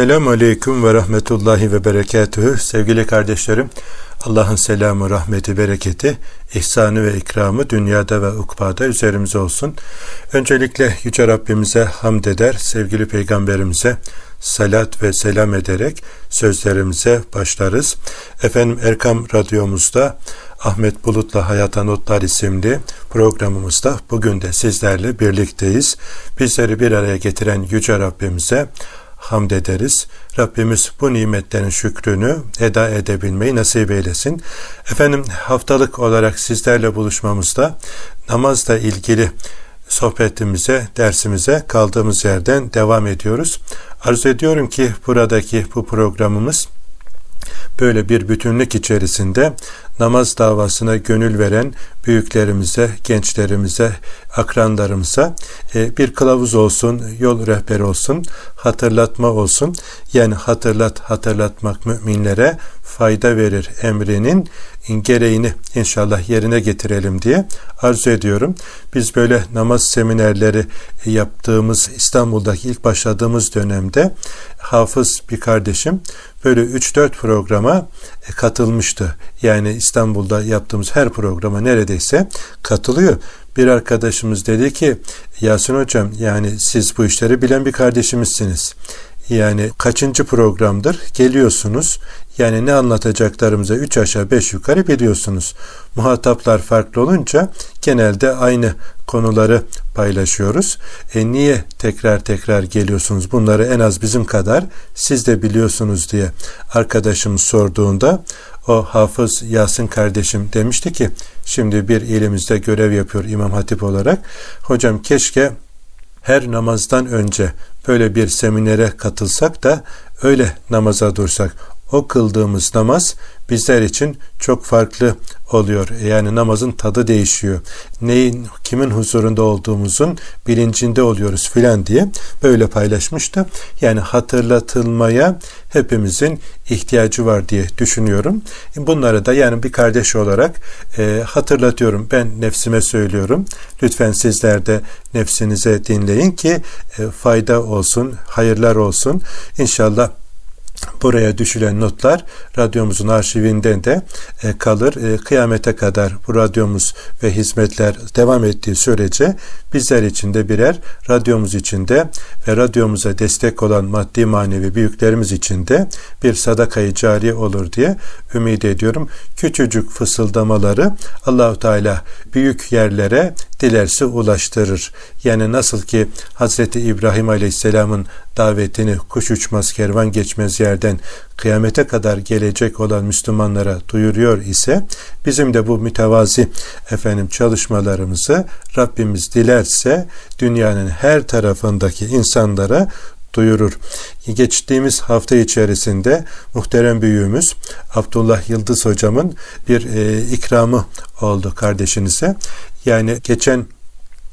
Esselamu Aleyküm ve Rahmetullahi ve Berekatühü. Sevgili kardeşlerim, Allah'ın selamı, rahmeti, bereketi, ihsanı ve ikramı dünyada ve ukbada üzerimize olsun. Öncelikle Yüce Rabbimize hamd eder, sevgili Peygamberimize salat ve selam ederek sözlerimize başlarız. Efendim Erkam Radyomuzda Ahmet Bulut'la Hayata Notlar isimli programımızda bugün de sizlerle birlikteyiz. Bizleri bir araya getiren Yüce Rabbimize hamd ederiz. Rabbimiz bu nimetlerin şükrünü eda edebilmeyi nasip eylesin. Efendim haftalık olarak sizlerle buluşmamızda namazla ilgili sohbetimize, dersimize kaldığımız yerden devam ediyoruz. Arzu ediyorum ki buradaki bu programımız böyle bir bütünlük içerisinde namaz davasına gönül veren büyüklerimize, gençlerimize, akranlarımıza e, bir kılavuz olsun, yol rehberi olsun, hatırlatma olsun. Yani hatırlat, hatırlatmak müminlere fayda verir emrinin gereğini inşallah yerine getirelim diye arzu ediyorum. Biz böyle namaz seminerleri yaptığımız İstanbul'daki ilk başladığımız dönemde hafız bir kardeşim böyle 3-4 programa katılmıştı. Yani İstanbul'da yaptığımız her programa neredeyse katılıyor. Bir arkadaşımız dedi ki Yasin hocam yani siz bu işleri bilen bir kardeşimizsiniz. Yani kaçıncı programdır geliyorsunuz. Yani ne anlatacaklarımıza üç aşağı beş yukarı biliyorsunuz. Muhataplar farklı olunca genelde aynı konuları paylaşıyoruz. E niye tekrar tekrar geliyorsunuz? Bunları en az bizim kadar siz de biliyorsunuz diye arkadaşım sorduğunda o hafız Yasin kardeşim demişti ki şimdi bir ilimizde görev yapıyor İmam Hatip olarak. Hocam keşke her namazdan önce böyle bir seminere katılsak da öyle namaza dursak. O kıldığımız namaz bizler için çok farklı oluyor. Yani namazın tadı değişiyor. Neyin, kimin huzurunda olduğumuzun bilincinde oluyoruz filan diye böyle paylaşmıştı. Yani hatırlatılmaya hepimizin ihtiyacı var diye düşünüyorum. Bunları da yani bir kardeş olarak e, hatırlatıyorum. Ben nefsime söylüyorum. Lütfen sizler de nefsinize dinleyin ki e, fayda olsun, hayırlar olsun. İnşallah buraya düşülen notlar radyomuzun arşivinden de e, kalır. E, kıyamete kadar bu radyomuz ve hizmetler devam ettiği sürece bizler için de birer radyomuz için de ve radyomuza destek olan maddi manevi büyüklerimiz için de bir sadakayı cari olur diye ümit ediyorum. Küçücük fısıldamaları Allahu Teala büyük yerlere dilerse ulaştırır. Yani nasıl ki Hazreti İbrahim Aleyhisselam'ın davetini kuş uçmaz kervan geçmez yerden kıyamete kadar gelecek olan Müslümanlara duyuruyor ise bizim de bu mütevazi efendim çalışmalarımızı Rabbimiz dilerse dünyanın her tarafındaki insanlara duyurur. Geçtiğimiz hafta içerisinde muhterem büyüğümüz Abdullah Yıldız hocamın bir e, ikramı oldu kardeşinize. Yani geçen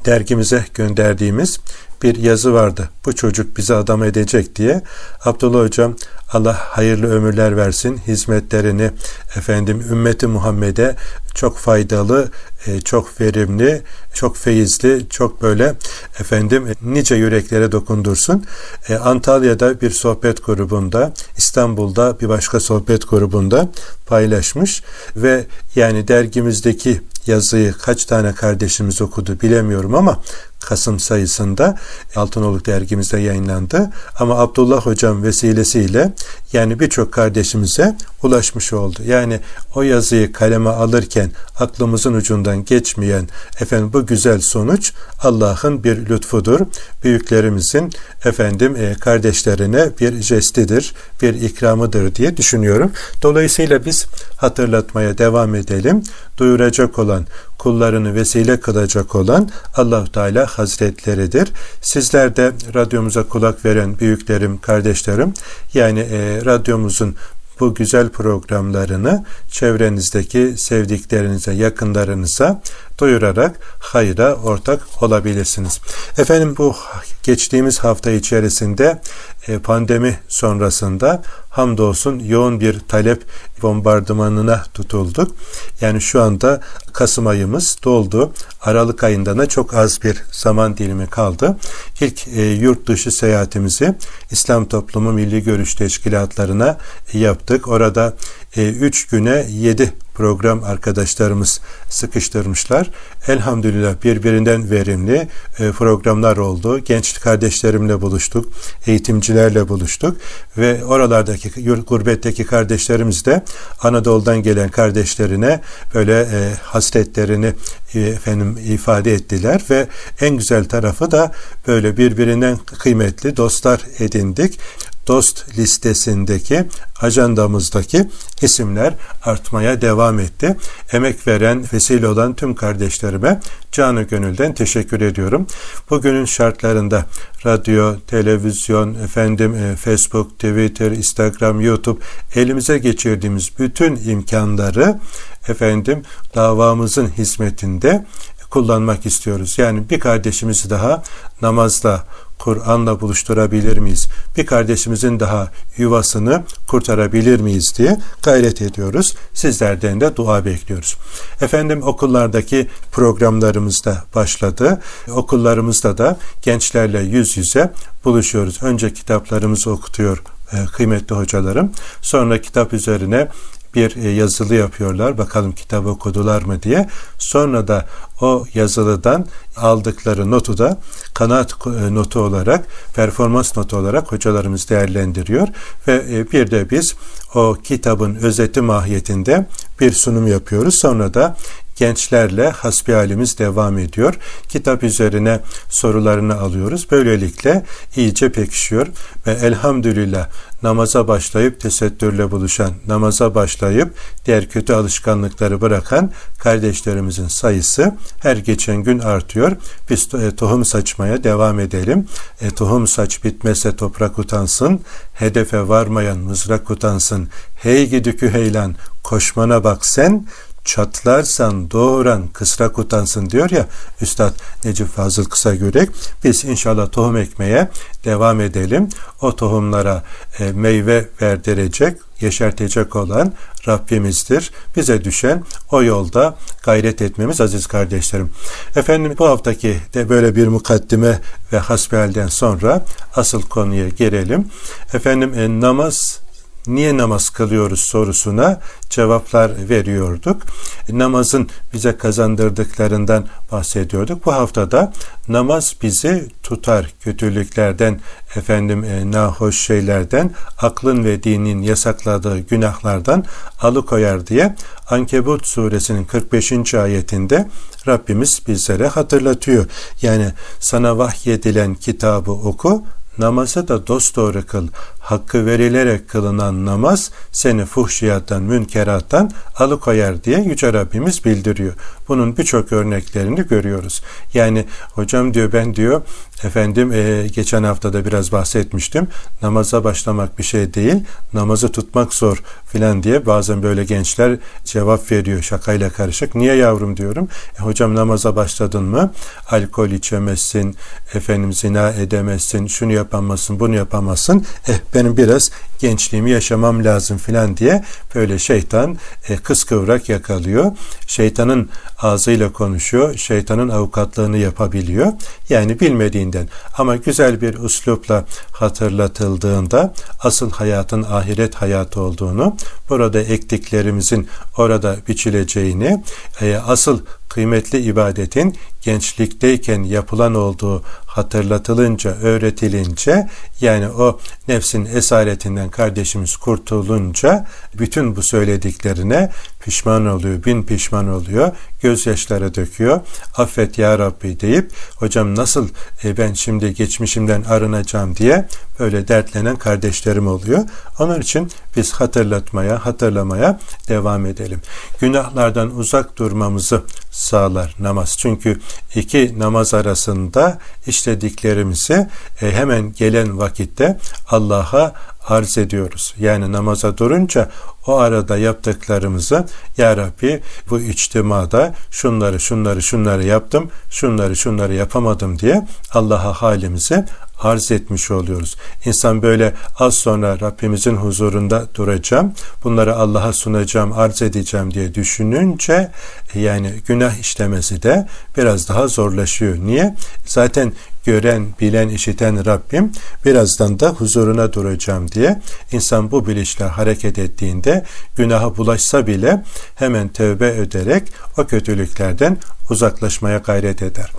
dergimize gönderdiğimiz bir yazı vardı. Bu çocuk bizi adam edecek diye. Abdullah hocam Allah hayırlı ömürler versin. Hizmetlerini efendim ümmeti Muhammed'e çok faydalı, e, çok verimli, çok feyizli, çok böyle efendim nice yüreklere dokundursun. E, Antalya'da bir sohbet grubunda, İstanbul'da bir başka sohbet grubunda paylaşmış ve yani dergimizdeki yazıyı kaç tane kardeşimiz okudu bilemiyorum ama Kasım sayısında Altınoluk dergimizde yayınlandı. Ama Abdullah hocam vesilesiyle yani birçok kardeşimize ulaşmış oldu. Yani o yazıyı kaleme alırken aklımızın ucundan geçmeyen efendim bu güzel sonuç Allah'ın bir lütfudur. Büyüklerimizin efendim e, kardeşlerine bir jestidir, bir ikramıdır diye düşünüyorum. Dolayısıyla biz hatırlatmaya devam edelim. Duyuracak olan, kullarını vesile kılacak olan allah Teala Hazretleridir. Sizler de radyomuza kulak veren büyüklerim, kardeşlerim yani e, radyomuzun bu güzel programlarını çevrenizdeki sevdiklerinize, yakınlarınıza duyurarak hayra ortak olabilirsiniz. Efendim bu geçtiğimiz hafta içerisinde e, pandemi sonrasında hamdolsun yoğun bir talep bombardımanına tutulduk. Yani şu anda Kasım ayımız doldu. Aralık ayında da çok az bir zaman dilimi kaldı. İlk e, yurt dışı seyahatimizi İslam Toplumu Milli Görüş Teşkilatlarına yaptık. Orada 3 e, güne 7 program arkadaşlarımız sıkıştırmışlar. Elhamdülillah birbirinden verimli e, programlar oldu. Genç kardeşlerimle buluştuk, eğitimcilerle buluştuk ve oralardaki gurbetteki kardeşlerimiz de Anadolu'dan gelen kardeşlerine böyle e, hasretlerini e, efendim ifade ettiler ve en güzel tarafı da böyle birbirinden kıymetli dostlar edindik dost listesindeki ajandamızdaki isimler artmaya devam etti. Emek veren, vesile olan tüm kardeşlerime canı gönülden teşekkür ediyorum. Bugünün şartlarında radyo, televizyon, efendim e, Facebook, Twitter, Instagram, YouTube elimize geçirdiğimiz bütün imkanları efendim davamızın hizmetinde kullanmak istiyoruz. Yani bir kardeşimizi daha namazla, Kur'an'la buluşturabilir miyiz? Bir kardeşimizin daha yuvasını kurtarabilir miyiz diye gayret ediyoruz. Sizlerden de dua bekliyoruz. Efendim okullardaki programlarımız da başladı. Okullarımızda da gençlerle yüz yüze buluşuyoruz. Önce kitaplarımızı okutuyor e, kıymetli hocalarım. Sonra kitap üzerine bir e, yazılı yapıyorlar. Bakalım kitabı okudular mı diye. Sonra da o yazılıdan aldıkları notu da kanaat e, notu olarak, performans notu olarak hocalarımız değerlendiriyor ve e, bir de biz o kitabın özeti mahiyetinde bir sunum yapıyoruz. Sonra da gençlerle hasbihalimiz devam ediyor. Kitap üzerine sorularını alıyoruz. Böylelikle iyice pekişiyor ve elhamdülillah namaza başlayıp tesettürle buluşan, namaza başlayıp diğer kötü alışkanlıkları bırakan kardeşlerimizin sayısı her geçen gün artıyor. Biz e, tohum saçmaya devam edelim. E, tohum saç bitmese toprak utansın, hedefe varmayan mızrak utansın. Hey gidükü heylan, koşmana bak sen, çatlarsan doğuran kısrak utansın diyor ya Üstad Necip Fazıl Kısagürek. Biz inşallah tohum ekmeye devam edelim. O tohumlara e, meyve verdirecek, yeşertecek olan Rabbimizdir. Bize düşen o yolda gayret etmemiz aziz kardeşlerim. Efendim bu haftaki de böyle bir mukaddime ve hasbihalden sonra asıl konuya gelelim. Efendim e, namaz niye namaz kılıyoruz sorusuna cevaplar veriyorduk. Namazın bize kazandırdıklarından bahsediyorduk. Bu haftada namaz bizi tutar kötülüklerden, efendim e, nahoş şeylerden, aklın ve dinin yasakladığı günahlardan alıkoyar diye Ankebut suresinin 45. ayetinde Rabbimiz bizlere hatırlatıyor. Yani sana vahyedilen kitabı oku, namazı da dosdoğru kıl hakkı verilerek kılınan namaz seni fuhşiyattan, münkerattan alıkoyar diye Yüce Rabbimiz bildiriyor. Bunun birçok örneklerini görüyoruz. Yani hocam diyor ben diyor efendim e, geçen hafta da biraz bahsetmiştim. Namaza başlamak bir şey değil. Namazı tutmak zor filan diye bazen böyle gençler cevap veriyor şakayla karışık. Niye yavrum diyorum. E, hocam namaza başladın mı? Alkol içemezsin, efendim zina edemezsin, şunu yapamazsın, bunu yapamazsın. Eh benim biraz gençliğimi yaşamam lazım filan diye böyle şeytan e, kıskıvrak yakalıyor. Şeytanın ağzıyla konuşuyor. Şeytanın avukatlığını yapabiliyor. Yani bilmediğinden ama güzel bir üslupla hatırlatıldığında asıl hayatın ahiret hayatı olduğunu, burada ektiklerimizin orada biçileceğini, e, asıl kıymetli ibadetin gençlikteyken yapılan olduğu hatırlatılınca, öğretilince yani o nefsin esaretinden kardeşimiz kurtulunca bütün bu söylediklerine pişman oluyor, bin pişman oluyor, gözyaşları döküyor. Affet ya Rabbi deyip hocam nasıl e, ben şimdi geçmişimden arınacağım diye böyle dertlenen kardeşlerim oluyor. Onun için biz hatırlatmaya, hatırlamaya devam edelim. Günahlardan uzak durmamızı sağlar namaz. Çünkü iki namaz arasında işlediklerimizi e, hemen gelen vakitte Allah'a arz ediyoruz. Yani namaza durunca o arada yaptıklarımızı Ya Rabbi bu içtimada şunları şunları şunları yaptım, şunları şunları yapamadım diye Allah'a halimizi arz etmiş oluyoruz. İnsan böyle az sonra Rabbimizin huzurunda duracağım, bunları Allah'a sunacağım, arz edeceğim diye düşününce yani günah işlemesi de biraz daha zorlaşıyor. Niye? Zaten gören, bilen, işiten Rabbim birazdan da huzuruna duracağım diye insan bu bilinçle hareket ettiğinde günaha bulaşsa bile hemen tövbe ederek o kötülüklerden uzaklaşmaya gayret eder.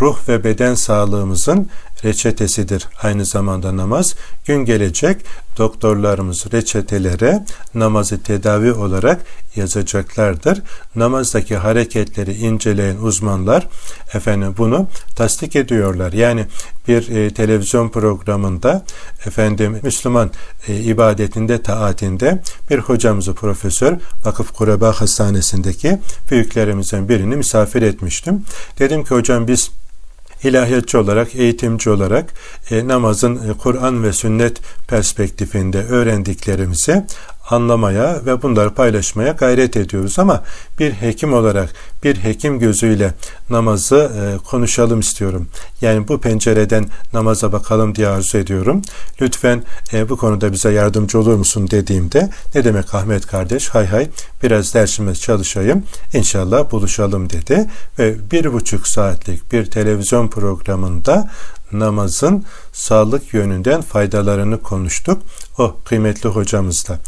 Ruh ve beden sağlığımızın reçetesidir aynı zamanda namaz. Gün gelecek doktorlarımız reçetelere namazı tedavi olarak yazacaklardır. Namazdaki hareketleri inceleyen uzmanlar efendim bunu tasdik ediyorlar. Yani bir e, televizyon programında efendim Müslüman e, ibadetinde taatinde bir hocamızı profesör Vakıf Kureba Hastanesi'ndeki büyüklerimizden birini misafir etmiştim. Dedim ki hocam biz ilahiyatçı olarak, eğitimci olarak e, namazın e, Kur'an ve sünnet perspektifinde öğrendiklerimizi anlamaya ve bunları paylaşmaya gayret ediyoruz ama bir hekim olarak bir hekim gözüyle namazı e, konuşalım istiyorum. Yani bu pencereden namaza bakalım diye arzu ediyorum. Lütfen e, bu konuda bize yardımcı olur musun dediğimde ne demek Ahmet kardeş hay hay biraz dersimiz çalışayım inşallah buluşalım dedi ve bir buçuk saatlik bir televizyon programında namazın sağlık yönünden faydalarını konuştuk. O kıymetli hocamızla.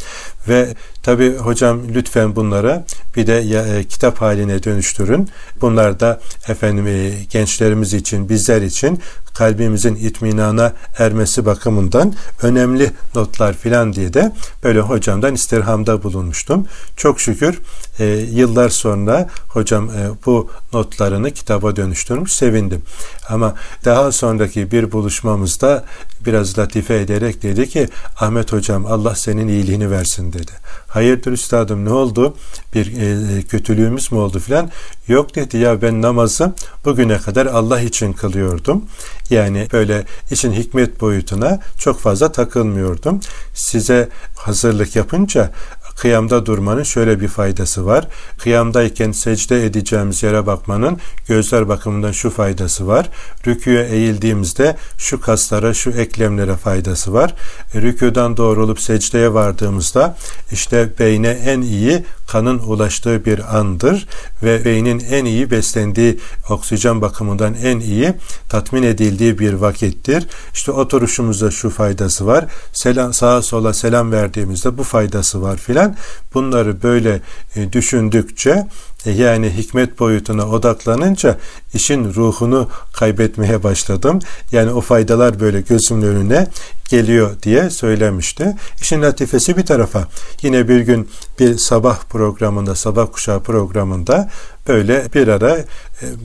Ve tabi hocam lütfen bunlara bir de e, kitap haline dönüştürün. Bunlar da efendim e, gençlerimiz için, bizler için kalbimizin itminana ermesi bakımından önemli notlar filan diye de böyle hocamdan istirhamda bulunmuştum. Çok şükür e, yıllar sonra hocam e, bu notlarını kitaba dönüştürmüş sevindim. Ama daha sonraki bir buluşmamızda biraz latife ederek dedi ki Ahmet hocam Allah senin iyiliğini versin dedi. Hayırdır üstadım ne oldu? Bir e, kötülüğümüz mü oldu filan? Yok dedi ya ben namazı bugüne kadar Allah için kılıyordum. Yani böyle için hikmet boyutuna çok fazla takılmıyordum. Size hazırlık yapınca kıyamda durmanın şöyle bir faydası var. Kıyamdayken secde edeceğimiz yere bakmanın gözler bakımından şu faydası var. Rüküye eğildiğimizde şu kaslara, şu eklemlere faydası var. Rüküden doğrulup secdeye vardığımızda işte beyne en iyi kanın ulaştığı bir andır ve beynin en iyi beslendiği oksijen bakımından en iyi tatmin edildiği bir vakittir. İşte oturuşumuzda şu faydası var. Selam sağa sola selam verdiğimizde bu faydası var filan. Bunları böyle e, düşündükçe yani hikmet boyutuna odaklanınca işin ruhunu kaybetmeye başladım. Yani o faydalar böyle gözümün önüne geliyor diye söylemişti. İşin latifesi bir tarafa. Yine bir gün bir sabah programında, sabah kuşağı programında böyle bir ara e,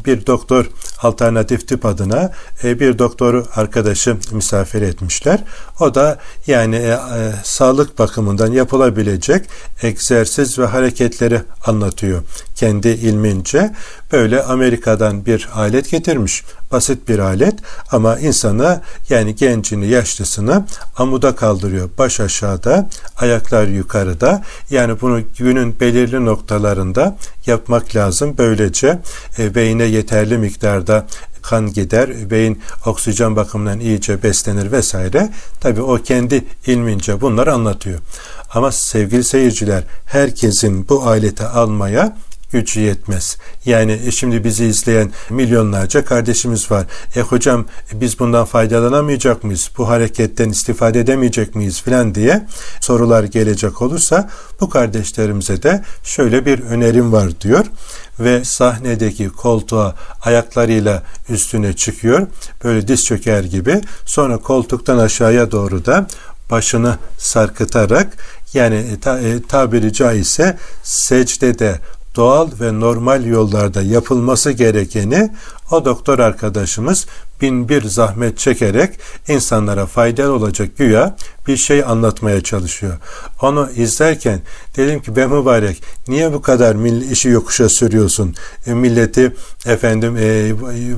bir doktor alternatif tıp adına e, bir doktoru arkadaşı misafir etmişler. O da yani e, sağlık bakımından yapılabilecek egzersiz ve hareketleri anlatıyor kendi ilmince. Böyle Amerika'dan bir alet getirmiş. Basit bir alet ama insana yani gencini, yaşlısını amuda kaldırıyor. Baş aşağıda, ayaklar yukarıda. Yani bunu günün belirli noktalarında yapmak lazım. Böylece e, beyine yeterli miktarda kan gider, beyin oksijen bakımından iyice beslenir vesaire. Tabi o kendi ilmince bunları anlatıyor. Ama sevgili seyirciler herkesin bu aleti almaya gücü yetmez. Yani e, şimdi bizi izleyen milyonlarca kardeşimiz var. E hocam biz bundan faydalanamayacak mıyız? Bu hareketten istifade edemeyecek miyiz filan diye sorular gelecek olursa bu kardeşlerimize de şöyle bir önerim var diyor ve sahnedeki koltuğa ayaklarıyla üstüne çıkıyor. Böyle diz çöker gibi. Sonra koltuktan aşağıya doğru da başını sarkıtarak yani e, tabiri caizse secdede doğal ve normal yollarda yapılması gerekeni O doktor arkadaşımız bin bir zahmet çekerek insanlara faydalı olacak güya bir şey anlatmaya çalışıyor. Onu izlerken dedim ki be mübarek niye bu kadar işi yokuşa sürüyorsun? E, milleti efendim e,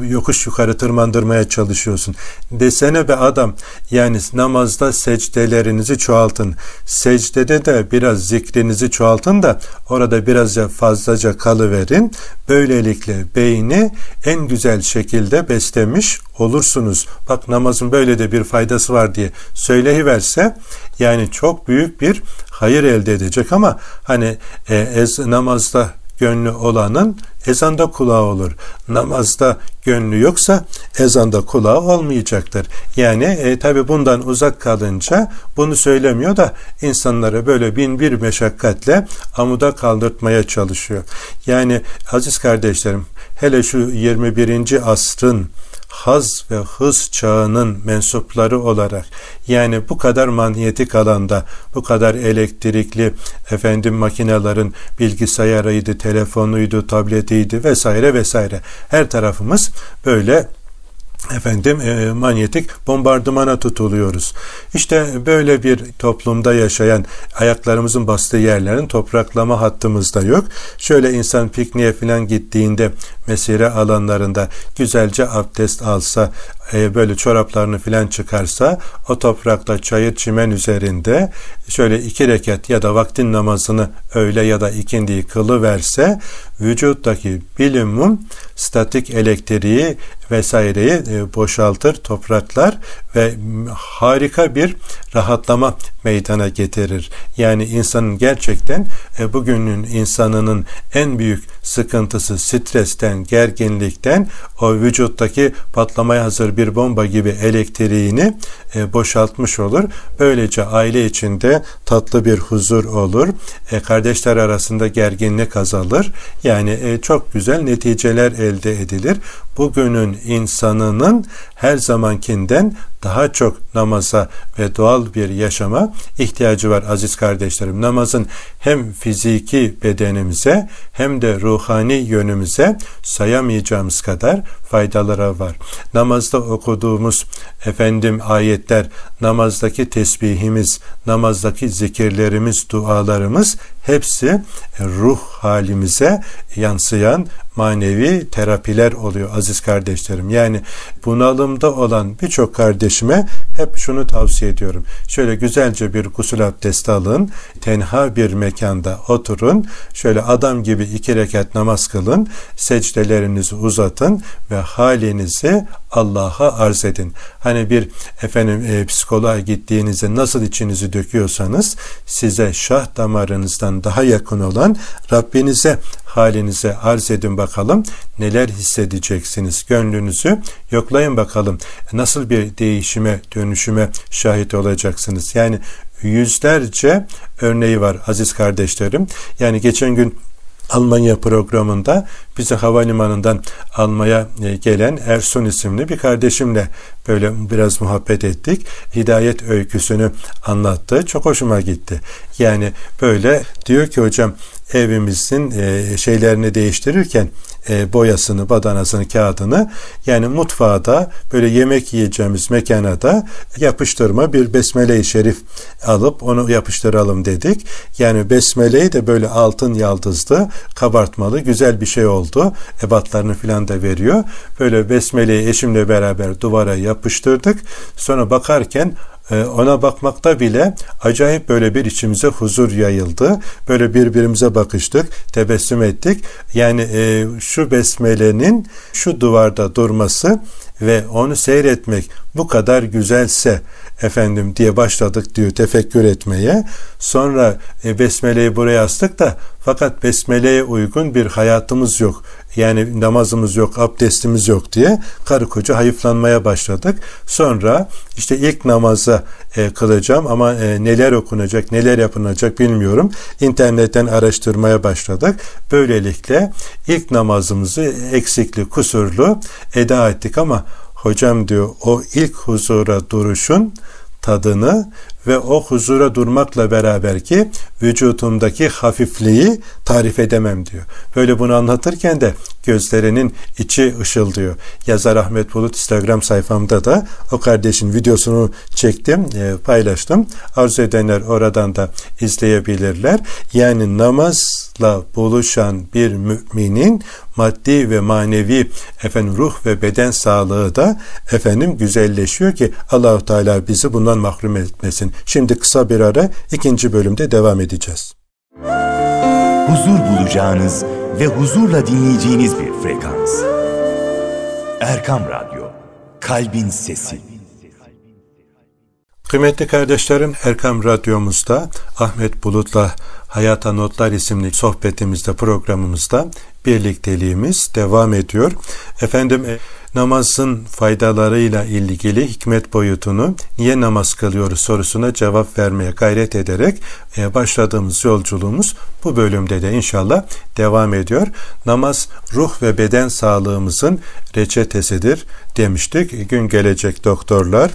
yokuş yukarı tırmandırmaya çalışıyorsun. Desene be adam yani namazda secdelerinizi çoğaltın. Secdede de biraz zikrinizi çoğaltın da orada biraz fazlaca kalıverin. Böylelikle beyni en güzel şekilde beslemiş olursunuz. Bak namazın böyle de bir faydası var diye söyleyiverse yani çok büyük bir hayır elde edecek ama hani e, ez, namazda gönlü olanın ezanda kulağı olur. Namazda gönlü yoksa ezanda kulağı olmayacaktır. Yani e, tabi bundan uzak kalınca bunu söylemiyor da insanlara böyle bin bir meşakkatle amuda kaldırtmaya çalışıyor. Yani aziz kardeşlerim hele şu 21. asrın haz ve hız çağının mensupları olarak yani bu kadar manyetik alanda bu kadar elektrikli efendim makinelerin bilgisayarıydı, telefonuydu, tabletiydi vesaire vesaire. Her tarafımız böyle efendim e, manyetik bombardımana tutuluyoruz. İşte böyle bir toplumda yaşayan ayaklarımızın bastığı yerlerin topraklama hattımızda yok. Şöyle insan pikniğe falan gittiğinde mesire alanlarında güzelce abdest alsa, e, böyle çoraplarını filan çıkarsa o toprakta çayır çimen üzerinde şöyle iki rekat ya da vaktin namazını öğle ya da ikindiyi kılı verse vücuttaki bilimum statik elektriği vesaireyi e, boşaltır topraklar ve harika bir rahatlama meydana getirir. Yani insanın gerçekten e, bugünün insanının en büyük sıkıntısı stresten, gerginlikten o vücuttaki patlamaya hazır bir bomba gibi elektriğini e, boşaltmış olur. Böylece aile içinde tatlı bir huzur olur. E, kardeşler arasında gerginlik azalır. Yani e, çok güzel neticeler elde edilir. Bugünün insanının her zamankinden daha çok namaza ve doğal bir yaşama ihtiyacı var aziz kardeşlerim. Namazın hem fiziki bedenimize hem de ruhani yönümüze sayamayacağımız kadar faydaları var. Namazda okuduğumuz efendim ayetler, namazdaki tesbihimiz, namazdaki zikirlerimiz, dualarımız hepsi ruh halimize yansıyan manevi terapiler oluyor aziz kardeşlerim. Yani bunalımda olan birçok kardeşime hep şunu tavsiye ediyorum. Şöyle güzelce bir gusül abdesti alın, tenha bir mekanda oturun, şöyle adam gibi iki rekat namaz kılın, secdelerinizi uzatın ve halinizi Allah'a arz edin. Hani bir efendim e, psikoloğa gittiğinizde nasıl içinizi döküyorsanız size şah damarınızdan daha yakın olan Rabbinize halinize arz edin bakalım. Neler hissedeceksiniz? Gönlünüzü yoklayın bakalım. Nasıl bir değişime dönüşüme şahit olacaksınız? Yani yüzlerce örneği var aziz kardeşlerim. Yani geçen gün Almanya programında bizi havalimanından almaya e, gelen Ersun isimli bir kardeşimle böyle biraz muhabbet ettik. Hidayet öyküsünü anlattı. Çok hoşuma gitti. Yani böyle diyor ki hocam evimizin e, şeylerini değiştirirken e, boyasını, badanasını, kağıdını yani mutfağa da böyle yemek yiyeceğimiz mekana da yapıştırma bir besmele-i şerif alıp onu yapıştıralım dedik. Yani besmeleyi de böyle altın yaldızlı, kabartmalı güzel bir şey oldu. Ebatlarını filan da veriyor. Böyle besmeleyi eşimle beraber duvara yapıştırdık. Sonra bakarken ona bakmakta bile acayip böyle bir içimize huzur yayıldı. Böyle birbirimize bakıştık, tebessüm ettik. Yani e, şu besmelenin şu duvarda durması ve onu seyretmek bu kadar güzelse efendim diye başladık diyor tefekkür etmeye. Sonra e, besmeleyi buraya astık da fakat besmeleye uygun bir hayatımız yok. Yani namazımız yok, abdestimiz yok diye karı koca hayıflanmaya başladık. Sonra işte ilk namaza e, kılacağım ama e, neler okunacak, neler yapılacak bilmiyorum. İnternetten araştırmaya başladık. Böylelikle ilk namazımızı eksikli, kusurlu eda ettik ama hocam diyor o ilk huzura duruşun tadını ve o huzura durmakla beraber ki vücutumdaki hafifliği tarif edemem diyor. Böyle bunu anlatırken de gözlerinin içi ışıldıyor. Yazar Ahmet Bulut Instagram sayfamda da o kardeşin videosunu çektim, e, paylaştım. Arzu edenler oradan da izleyebilirler. Yani namazla buluşan bir müminin maddi ve manevi efendim ruh ve beden sağlığı da efendim güzelleşiyor ki Allahu Teala bizi bundan mahrum etmesin. Şimdi kısa bir ara ikinci bölümde devam edeceğiz. Huzur bulacağınız ve huzurla dinleyeceğiniz bir frekans. Erkam Radyo, Kalbin Sesi. Kıymetli kardeşlerim Erkam Radyomuzda Ahmet Bulut'la Hayata Notlar isimli sohbetimizde programımızda birlikteliğimiz devam ediyor. Efendim e, namazın faydalarıyla ilgili hikmet boyutunu niye namaz kılıyoruz sorusuna cevap vermeye gayret ederek e, başladığımız yolculuğumuz bu bölümde de inşallah devam ediyor. Namaz ruh ve beden sağlığımızın reçetesidir demiştik. Gün gelecek doktorlar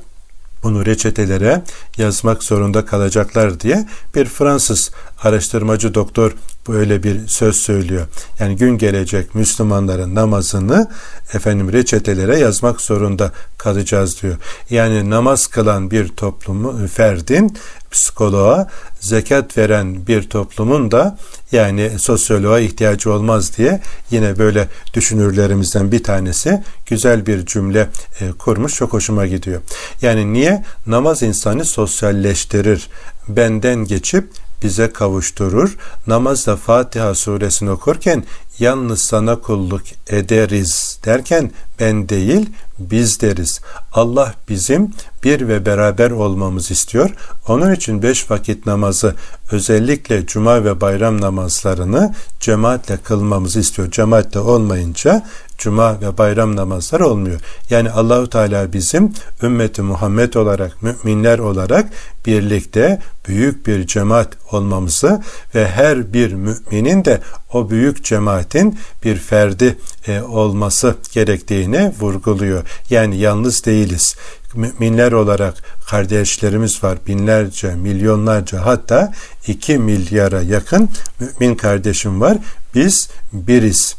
bunu reçetelere yazmak zorunda kalacaklar diye bir Fransız araştırmacı doktor böyle bir söz söylüyor. Yani gün gelecek Müslümanların namazını efendim reçetelere yazmak zorunda kalacağız diyor. Yani namaz kılan bir toplumu ferdin psikoloğa zekat veren bir toplumun da yani sosyoloğa ihtiyacı olmaz diye yine böyle düşünürlerimizden bir tanesi güzel bir cümle e, kurmuş çok hoşuma gidiyor. Yani niye namaz insanı sosyalleştirir benden geçip bize kavuşturur. Namazda Fatiha suresini okurken yalnız sana kulluk ederiz derken ben değil biz deriz. Allah bizim bir ve beraber olmamız istiyor. Onun için beş vakit namazı özellikle cuma ve bayram namazlarını cemaatle kılmamızı istiyor. Cemaatle olmayınca cuma ve bayram namazları olmuyor. Yani Allahu Teala bizim ümmeti Muhammed olarak, müminler olarak birlikte büyük bir cemaat olmamızı ve her bir müminin de o büyük cemaatin bir ferdi e, olması gerektiğini vurguluyor. Yani yalnız değiliz. Müminler olarak kardeşlerimiz var. Binlerce, milyonlarca hatta iki milyara yakın mümin kardeşim var. Biz biriz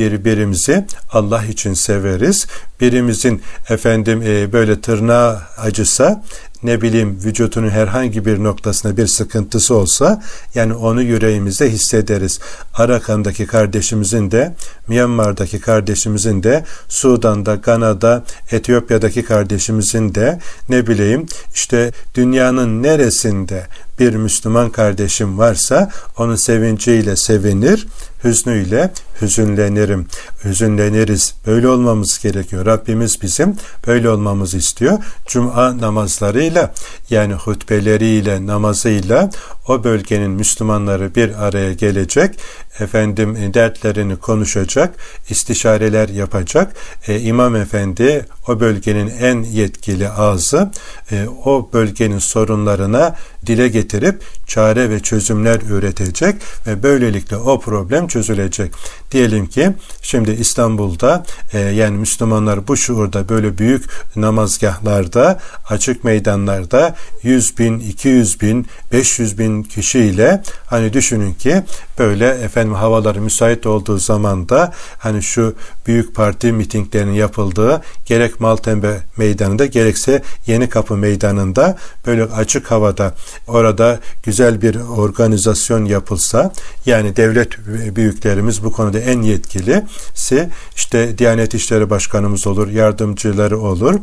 birbirimizi Allah için severiz. Birimizin efendim e, böyle tırnağı acısa ne bileyim vücudunun herhangi bir noktasına bir sıkıntısı olsa yani onu yüreğimizde hissederiz. Arakan'daki kardeşimizin de Myanmar'daki kardeşimizin de Sudan'da, Gana'da, Etiyopya'daki kardeşimizin de ne bileyim işte dünyanın neresinde bir Müslüman kardeşim varsa onun sevinciyle sevinir, hüznüyle hüzünlenirim, hüzünleniriz. Böyle olmamız gerekiyor. Rabbimiz bizim böyle olmamızı istiyor. Cuma namazlarıyla yani hutbeleriyle, namazıyla o bölgenin Müslümanları bir araya gelecek, efendim dertlerini konuşacak, istişareler yapacak. E, İmam Efendi o bölgenin en yetkili ağzı e, o bölgenin sorunlarına dile getirip çare ve çözümler üretecek ve böylelikle o problem çözülecek. Diyelim ki şimdi İstanbul'da e, yani Müslümanlar bu şuurda böyle büyük namazgahlarda, açık meydanlarda 100 bin, 200 bin, 500 bin kişiyle hani düşünün ki böyle efendim havaları müsait olduğu zaman da hani şu büyük parti mitinglerinin yapıldığı gerek Maltepe meydanında gerekse Yeni Kapı meydanında böyle açık havada orada güzel bir organizasyon yapılsa yani devlet büyüklerimiz bu konuda en yetkilisi işte Diyanet İşleri Başkanımız olur, yardımcıları olur.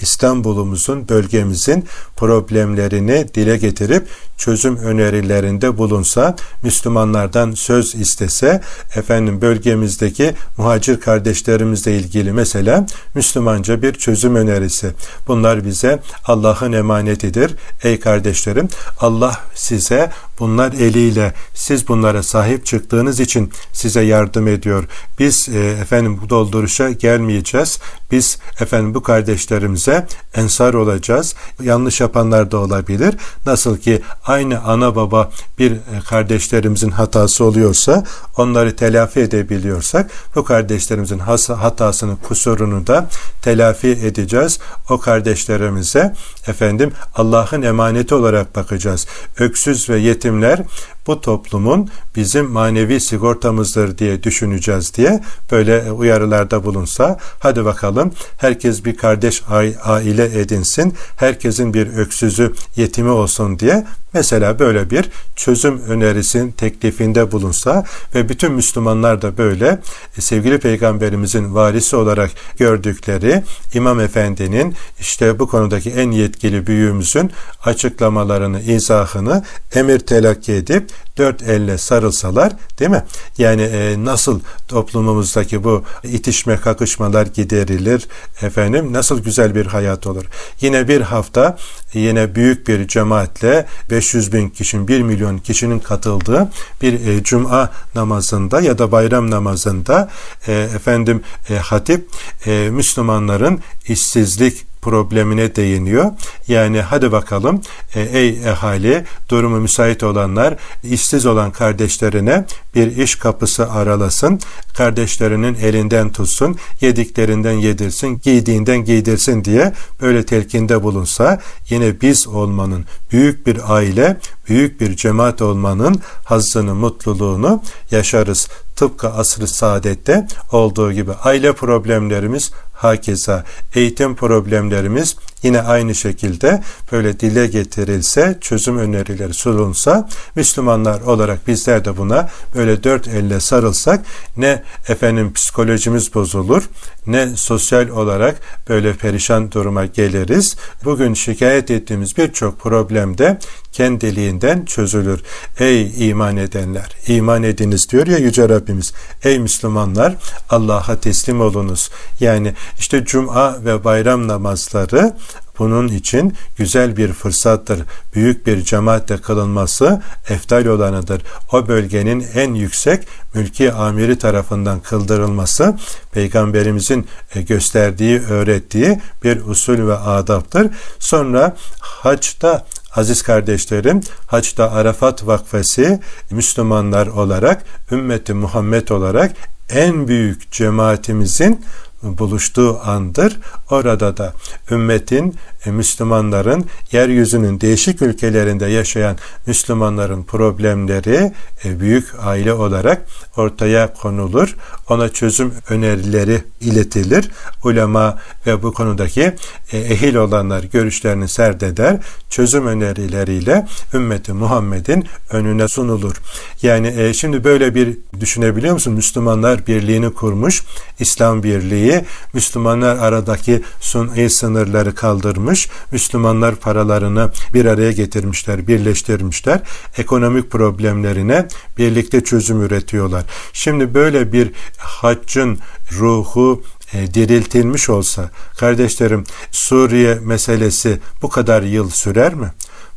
İstanbul'umuzun, bölgemizin problemlerini dile getirip çözüm önerilerinde bulunsa, Müslümanlardan söz istese, efendim bölgemizdeki muhacir kardeşlerimizle ilgili mesela Müslümanca bir çözüm önerisi. Bunlar bize Allah'ın emanetidir. Ey kardeşlerim, Allah size bunlar eliyle siz bunlara sahip çıktığınız için size yardım ediyor. Biz e, efendim bu dolduruşa gelmeyeceğiz. Biz efendim bu kardeşlerimize ensar olacağız. Yanlış yapanlar da olabilir. Nasıl ki aynı ana baba bir e, kardeşlerimizin hatası oluyorsa onları telafi edebiliyorsak bu kardeşlerimizin hatasını kusurunu da telafi edeceğiz. O kardeşlerimize efendim Allah'ın emaneti olarak bakacağız. Öksüz ve yetimler bu toplumun bizim manevi sigortamızdır diye düşüneceğiz diye böyle uyarılarda bulunsa hadi bakalım herkes bir kardeş aile edinsin herkesin bir öksüzü yetimi olsun diye mesela böyle bir çözüm önerisin teklifinde bulunsa ve bütün Müslümanlar da böyle e, sevgili peygamberimizin varisi olarak gördükleri İmam Efendi'nin işte bu konudaki en yetkili büyüğümüzün açıklamalarını, izahını emir telakki edip dört elle sarılsalar değil mi? Yani e, nasıl toplumumuzdaki bu itişme kakışmalar giderilir efendim nasıl güzel bir hayat olur. Yine bir hafta yine büyük bir cemaatle 500 bin kişinin 1 milyon kişinin katıldığı bir e, cuma namazında ya da bayram namazında e, efendim e, hatip e, Müslümanların işsizlik problemine değiniyor. Yani hadi bakalım e, ey ehali durumu müsait olanlar işsiz olan kardeşlerine bir iş kapısı aralasın. Kardeşlerinin elinden tutsun, yediklerinden yedirsin, giydiğinden giydirsin diye böyle telkinde bulunsa yine biz olmanın büyük bir aile, büyük bir cemaat olmanın hazzını, mutluluğunu yaşarız. Tıpkı asr-ı saadette olduğu gibi aile problemlerimiz hakeza eğitim problemlerimiz yine aynı şekilde böyle dile getirilse, çözüm önerileri sunulsa, Müslümanlar olarak bizler de buna böyle dört elle sarılsak ne efendim psikolojimiz bozulur, ne sosyal olarak böyle perişan duruma geliriz. Bugün şikayet ettiğimiz birçok problemde kendiliğinden çözülür. Ey iman edenler, iman ediniz diyor ya Yüce Rabbimiz. Ey Müslümanlar, Allah'a teslim olunuz. Yani işte cuma ve bayram namazları bunun için güzel bir fırsattır. Büyük bir cemaatle kılınması eftal olanıdır. O bölgenin en yüksek mülki amiri tarafından kıldırılması peygamberimizin e, gösterdiği, öğrettiği bir usul ve adaptır. Sonra haçta Aziz kardeşlerim, Haçta Arafat Vakfesi Müslümanlar olarak, ümmeti Muhammed olarak en büyük cemaatimizin buluştuğu andır. Orada da ümmetin, Müslümanların, yeryüzünün değişik ülkelerinde yaşayan Müslümanların problemleri e, büyük aile olarak ortaya konulur. Ona çözüm önerileri iletilir. Ulema ve bu konudaki e, ehil olanlar görüşlerini serdeder. Çözüm önerileriyle ümmeti Muhammed'in önüne sunulur. Yani şimdi böyle bir düşünebiliyor musun? Müslümanlar birliğini kurmuş. İslam birliği Müslümanlar aradaki suni sınırları kaldırmış. Müslümanlar paralarını bir araya getirmişler, birleştirmişler. Ekonomik problemlerine birlikte çözüm üretiyorlar. Şimdi böyle bir haccın ruhu e, diriltilmiş olsa kardeşlerim Suriye meselesi bu kadar yıl sürer mi?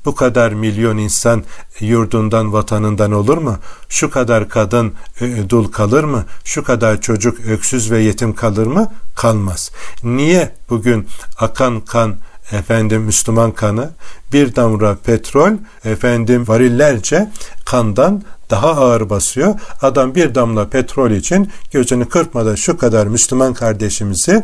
bu kadar milyon insan yurdundan, vatanından olur mu? Şu kadar kadın e, dul kalır mı? Şu kadar çocuk öksüz ve yetim kalır mı? Kalmaz. Niye bugün akan kan efendim Müslüman kanı bir damla petrol efendim varillerce kandan daha ağır basıyor. Adam bir damla petrol için gözünü kırpmadan şu kadar Müslüman kardeşimizi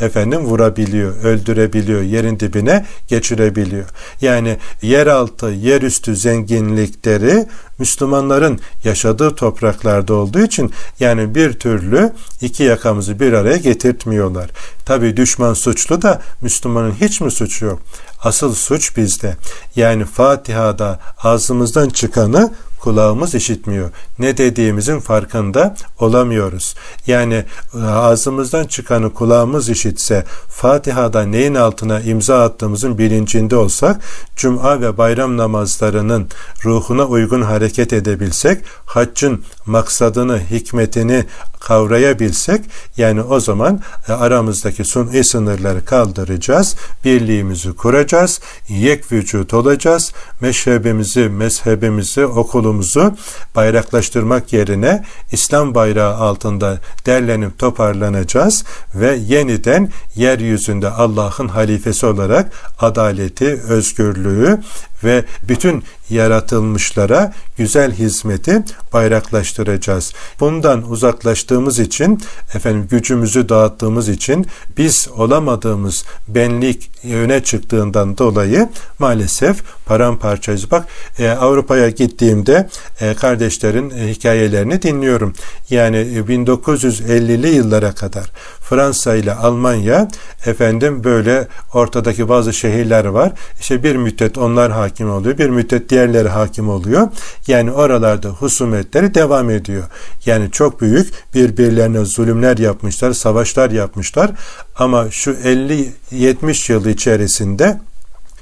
efendim vurabiliyor, öldürebiliyor, yerin dibine geçirebiliyor. Yani yeraltı, yerüstü zenginlikleri Müslümanların yaşadığı topraklarda olduğu için yani bir türlü iki yakamızı bir araya getirtmiyorlar. Tabi düşman suçlu da Müslümanın hiç mi suçu yok? Asıl suç bizde. Yani Fatiha'da ağzımızdan çıkanı kulağımız işitmiyor. Ne dediğimizin farkında olamıyoruz. Yani e, ağzımızdan çıkanı kulağımız işitse, Fatiha'da neyin altına imza attığımızın bilincinde olsak, Cuma ve bayram namazlarının ruhuna uygun hareket edebilsek, haccın maksadını, hikmetini kavrayabilsek, yani o zaman e, aramızdaki suni sınırları kaldıracağız, birliğimizi kuracağız, yek vücut olacağız, meşrebimizi, mezhebimizi, okulumuzu yolumuzu bayraklaştırmak yerine İslam bayrağı altında derlenip toparlanacağız ve yeniden yeryüzünde Allah'ın halifesi olarak adaleti, özgürlüğü ve bütün yaratılmışlara güzel hizmeti bayraklaştıracağız. Bundan uzaklaştığımız için efendim gücümüzü dağıttığımız için biz olamadığımız benlik öne çıktığından dolayı maalesef paramparçayız. Bak e, Avrupa'ya gittiğimde e, kardeşlerin e, hikayelerini dinliyorum. Yani 1950'li e, yıllara kadar Fransa ile Almanya efendim böyle ortadaki bazı şehirler var. İşte bir müddet onlar hakim oluyor. Bir müddet diğerleri hakim oluyor. Yani oralarda husumetleri devam ediyor. Yani çok büyük birbirlerine zulümler yapmışlar, savaşlar yapmışlar. Ama şu 50-70 yıl içerisinde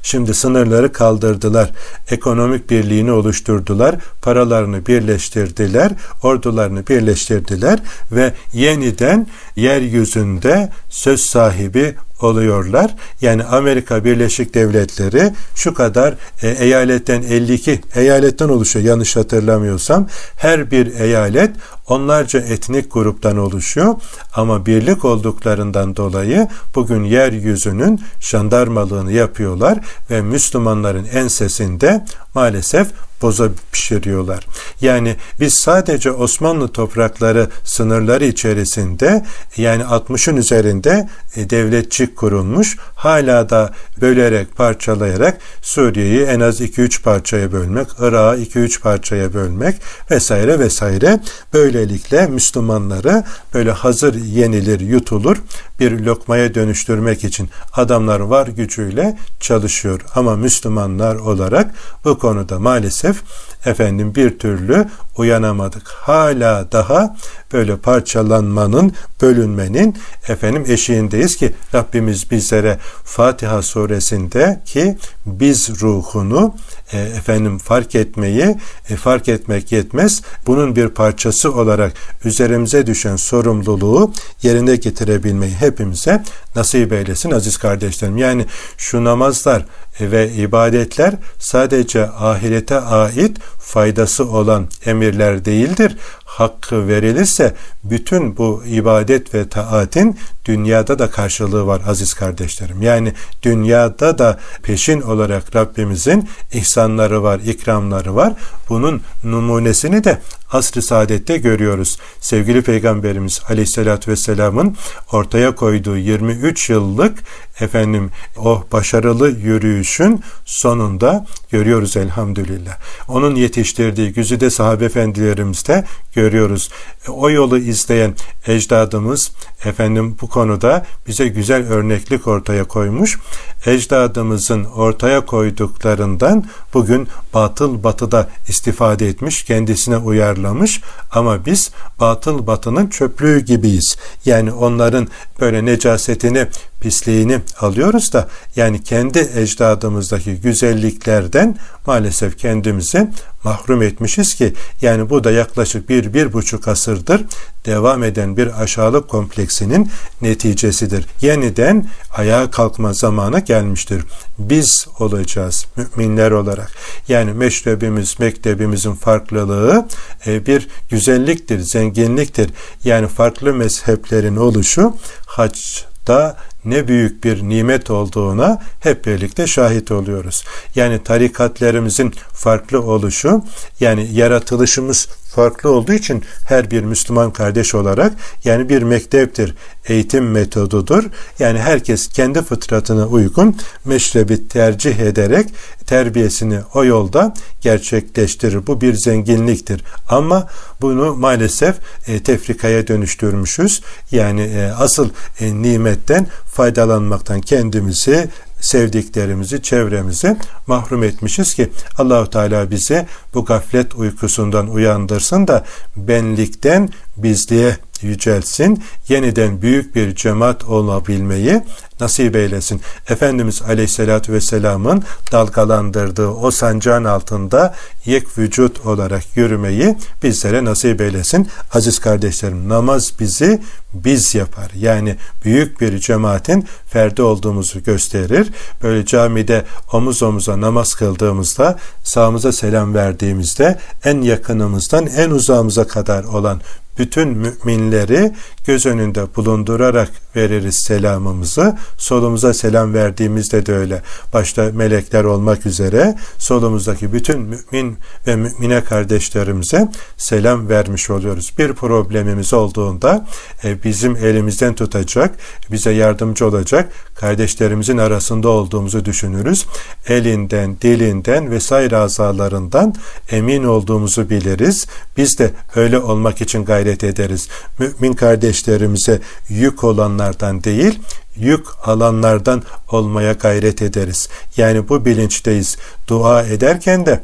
Şimdi sınırları kaldırdılar. Ekonomik birliğini oluşturdular. Paralarını birleştirdiler. Ordularını birleştirdiler ve yeniden yeryüzünde söz sahibi oluyorlar. Yani Amerika Birleşik Devletleri şu kadar e, eyaletten 52 eyaletten oluşuyor yanlış hatırlamıyorsam. Her bir eyalet onlarca etnik gruptan oluşuyor ama birlik olduklarından dolayı bugün yeryüzünün jandarmalığını yapıyorlar ve Müslümanların ensesinde maalesef boza pişiriyorlar. Yani biz sadece Osmanlı toprakları sınırları içerisinde yani 60'ın üzerinde e, devletçik kurulmuş. Hala da bölerek, parçalayarak Suriye'yi en az 2-3 parçaya bölmek, Irak'ı 2-3 parçaya bölmek vesaire vesaire. Böylelikle Müslümanları böyle hazır yenilir, yutulur bir lokmaya dönüştürmek için adamlar var gücüyle çalışıyor. Ama Müslümanlar olarak bu konuda maalesef efendim bir türlü uyanamadık. Hala daha böyle parçalanmanın, bölünmenin efendim eşiğindeyiz ki Rabbimiz bizlere Fatiha suresinde ki biz ruhunu e, efendim fark etmeyi e, fark etmek yetmez. Bunun bir parçası olarak üzerimize düşen sorumluluğu yerine getirebilmeyi hepimize nasip eylesin aziz kardeşlerim. Yani şu namazlar ve ibadetler sadece ahirete ait faydası olan emirler değildir. Hakkı verilirse bütün bu ibadet ve taatin dünyada da karşılığı var aziz kardeşlerim. Yani dünyada da peşin olarak Rabbimizin ihsanları var, ikramları var. Bunun numunesini de asr-ı saadette görüyoruz. Sevgili Peygamberimiz Aleyhisselatü Vesselam'ın ortaya koyduğu 23 yıllık efendim o başarılı yürüyüşün sonunda görüyoruz elhamdülillah. Onun yetiştirdiği güzide sahabe efendilerimizde görüyoruz. O yolu izleyen ecdadımız efendim bu konuda bize güzel örneklik ortaya koymuş. Ecdadımızın ortaya koyduklarından bugün batıl batıda istifade etmiş, kendisine uyarlamış ama biz batıl batının çöplüğü gibiyiz. Yani onların böyle necasetini, pisliğini alıyoruz da yani kendi ecdadımızdaki güzelliklerden maalesef kendimizi mahrum etmişiz ki yani bu da yaklaşık bir, bir buçuk asırdır devam eden bir aşağılık kompleksinin neticesidir. Yeniden ayağa kalkma zamanı gelmiştir. Biz olacağız müminler olarak. Yani meşrebimiz, mektebimizin farklılığı e, bir güzelliktir, zenginliktir. Yani farklı mezheplerin oluşu haçta ne büyük bir nimet olduğuna hep birlikte şahit oluyoruz. Yani tarikatlerimizin farklı oluşu, yani yaratılışımız farklı olduğu için her bir Müslüman kardeş olarak yani bir mekteptir, eğitim metodudur. Yani herkes kendi fıtratına uygun meşrebi tercih ederek terbiyesini o yolda gerçekleştirir. Bu bir zenginliktir. Ama bunu maalesef e, tefrikaya dönüştürmüşüz. Yani e, asıl e, nimetten faydalanmaktan kendimizi sevdiklerimizi, çevremizi mahrum etmişiz ki Allahu Teala bizi bu gaflet uykusundan uyandırsın da benlikten bizliğe yücelsin, yeniden büyük bir cemaat olabilmeyi nasip eylesin. Efendimiz Aleyhisselatü Vesselam'ın dalgalandırdığı o sancağın altında yek vücut olarak yürümeyi bizlere nasip eylesin. Aziz kardeşlerim namaz bizi biz yapar. Yani büyük bir cemaatin ferdi olduğumuzu gösterir. Böyle camide omuz omuza namaz kıldığımızda sağımıza selam verdiğimizde en yakınımızdan en uzağımıza kadar olan bütün müminleri göz önünde bulundurarak veririz selamımızı. Solumuza selam verdiğimizde de öyle. Başta melekler olmak üzere solumuzdaki bütün mümin ve mümine kardeşlerimize selam vermiş oluyoruz. Bir problemimiz olduğunda e, bizim elimizden tutacak, bize yardımcı olacak kardeşlerimizin arasında olduğumuzu düşünürüz. Elinden, dilinden vesaire azalarından emin olduğumuzu biliriz. Biz de öyle olmak için gayret ederiz. Mümin kardeşlerimize yük olanlardan değil, yük alanlardan olmaya gayret ederiz. Yani bu bilinçteyiz. Dua ederken de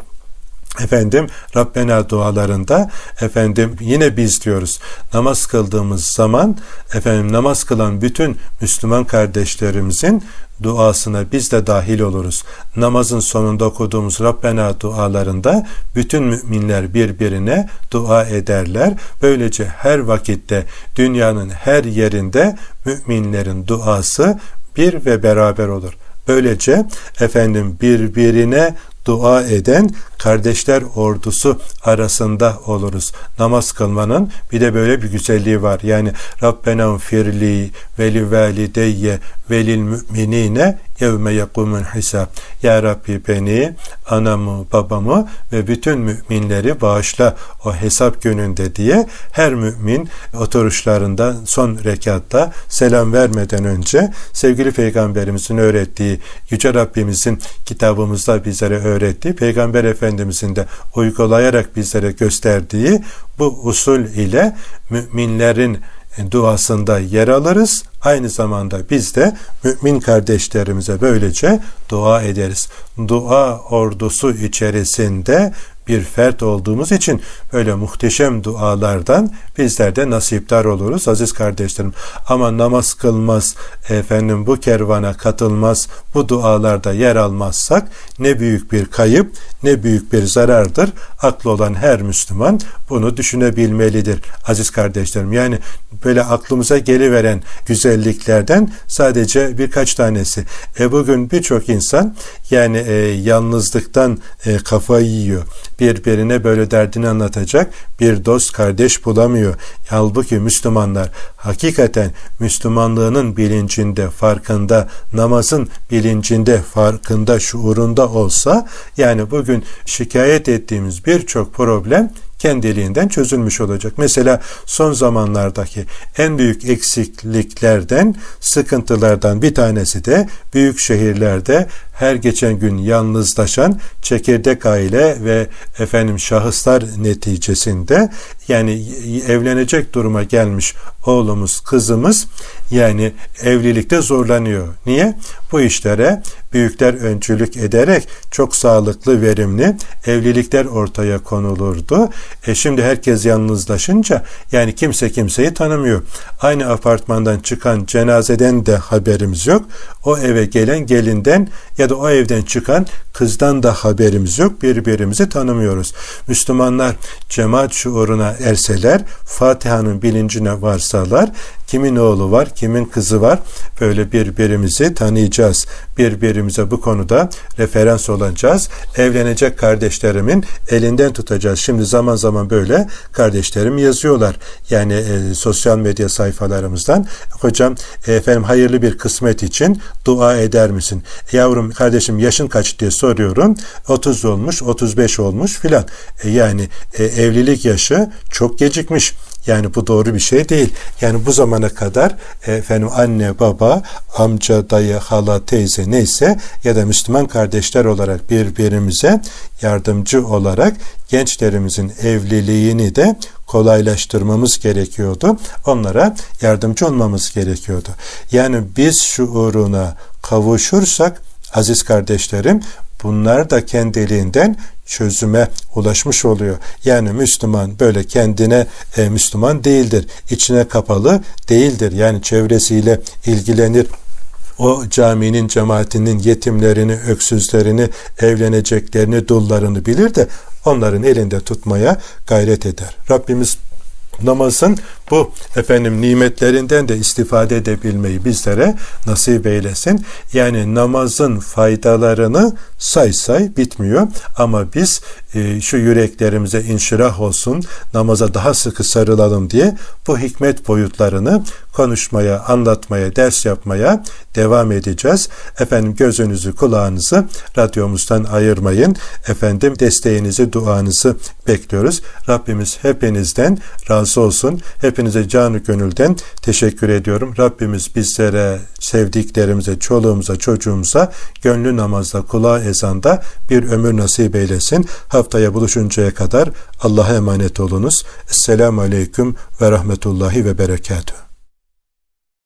Efendim Rabbena dualarında efendim yine biz diyoruz namaz kıldığımız zaman efendim namaz kılan bütün Müslüman kardeşlerimizin duasına biz de dahil oluruz. Namazın sonunda okuduğumuz Rabbena dualarında bütün müminler birbirine dua ederler. Böylece her vakitte dünyanın her yerinde müminlerin duası bir ve beraber olur. Böylece efendim birbirine dua eden kardeşler ordusu arasında oluruz. Namaz kılmanın bir de böyle bir güzelliği var. Yani Rabbena firli veli valideyye velil müminine yevme yakumun hisab. Ya Rabbi beni, anamı, babamı ve bütün müminleri bağışla o hesap gününde diye her mümin oturuşlarında son rekatta selam vermeden önce sevgili peygamberimizin öğrettiği Yüce Rabbimizin kitabımızda bizlere öğrettiği Peygamber Efendimizin de uygulayarak bizlere gösterdiği bu usul ile müminlerin duasında yer alırız. Aynı zamanda biz de mümin kardeşlerimize böylece dua ederiz. Dua ordusu içerisinde bir fert olduğumuz için böyle muhteşem dualardan bizler de nasiptar oluruz aziz kardeşlerim. Ama namaz kılmaz, efendim bu kervana katılmaz, bu dualarda yer almazsak ne büyük bir kayıp, ne büyük bir zarardır. Aklı olan her Müslüman bunu düşünebilmelidir aziz kardeşlerim. Yani böyle aklımıza geliveren güzelliklerden sadece birkaç tanesi. E bugün birçok insan yani e, yalnızlıktan e, kafayı yiyor birbirine böyle derdini anlatacak bir dost kardeş bulamıyor. Halbuki Müslümanlar hakikaten Müslümanlığının bilincinde, farkında, namazın bilincinde, farkında, şuurunda olsa yani bugün şikayet ettiğimiz birçok problem kendiliğinden çözülmüş olacak. Mesela son zamanlardaki en büyük eksikliklerden, sıkıntılardan bir tanesi de büyük şehirlerde her geçen gün yalnızlaşan çekirdek aile ve efendim şahıslar neticesinde yani evlenecek duruma gelmiş oğlumuz, kızımız yani evlilikte zorlanıyor. Niye? Bu işlere büyükler öncülük ederek çok sağlıklı, verimli evlilikler ortaya konulurdu. E şimdi herkes yalnızlaşınca yani kimse kimseyi tanımıyor. Aynı apartmandan çıkan cenazeden de haberimiz yok. O eve gelen gelinden ya da o evden çıkan kızdan da haberimiz yok. Birbirimizi tanımıyoruz. Müslümanlar cemaat şuuruna erseler, Fatiha'nın bilincine varsalar, kimin oğlu var, kimin kızı var, böyle birbirimizi tanıyacağız. Birbirimize bu konuda referans olacağız. Evlenecek kardeşlerimin elinden tutacağız. Şimdi zaman zaman böyle kardeşlerim yazıyorlar. Yani e, sosyal medya sayfalarımızdan. Hocam e, efendim hayırlı bir kısmet için dua eder misin? Yavrum kardeşim yaşın kaç diye soruyorum. 30 olmuş, 35 olmuş filan. E, yani e, evlilik yaşı çok gecikmiş. Yani bu doğru bir şey değil. Yani bu zamana kadar efendim anne, baba, amca, dayı, hala, teyze neyse ya da Müslüman kardeşler olarak birbirimize yardımcı olarak gençlerimizin evliliğini de kolaylaştırmamız gerekiyordu. Onlara yardımcı olmamız gerekiyordu. Yani biz şuuruna kavuşursak aziz kardeşlerim bunlar da kendiliğinden çözüme ulaşmış oluyor. Yani Müslüman böyle kendine e, Müslüman değildir. İçine kapalı değildir. Yani çevresiyle ilgilenir o caminin cemaatinin yetimlerini, öksüzlerini, evleneceklerini, dullarını bilir de onların elinde tutmaya gayret eder. Rabbimiz namazın bu efendim nimetlerinden de istifade edebilmeyi bizlere nasip eylesin. Yani namazın faydalarını say say bitmiyor ama biz e, şu yüreklerimize inşirah olsun, namaza daha sıkı sarılalım diye bu hikmet boyutlarını konuşmaya, anlatmaya, ders yapmaya devam edeceğiz. Efendim gözünüzü, kulağınızı radyomuzdan ayırmayın. Efendim desteğinizi, duanızı bekliyoruz. Rabbimiz hepinizden razı olsun. Hepinize canı gönülden teşekkür ediyorum. Rabbimiz bizlere, sevdiklerimize, çoluğumuza, çocuğumuza gönlü namazda, kulağı ezanda bir ömür nasip eylesin. Haftaya buluşuncaya kadar Allah'a emanet olunuz. Esselamu Aleyküm ve Rahmetullahi ve Berekatuhu.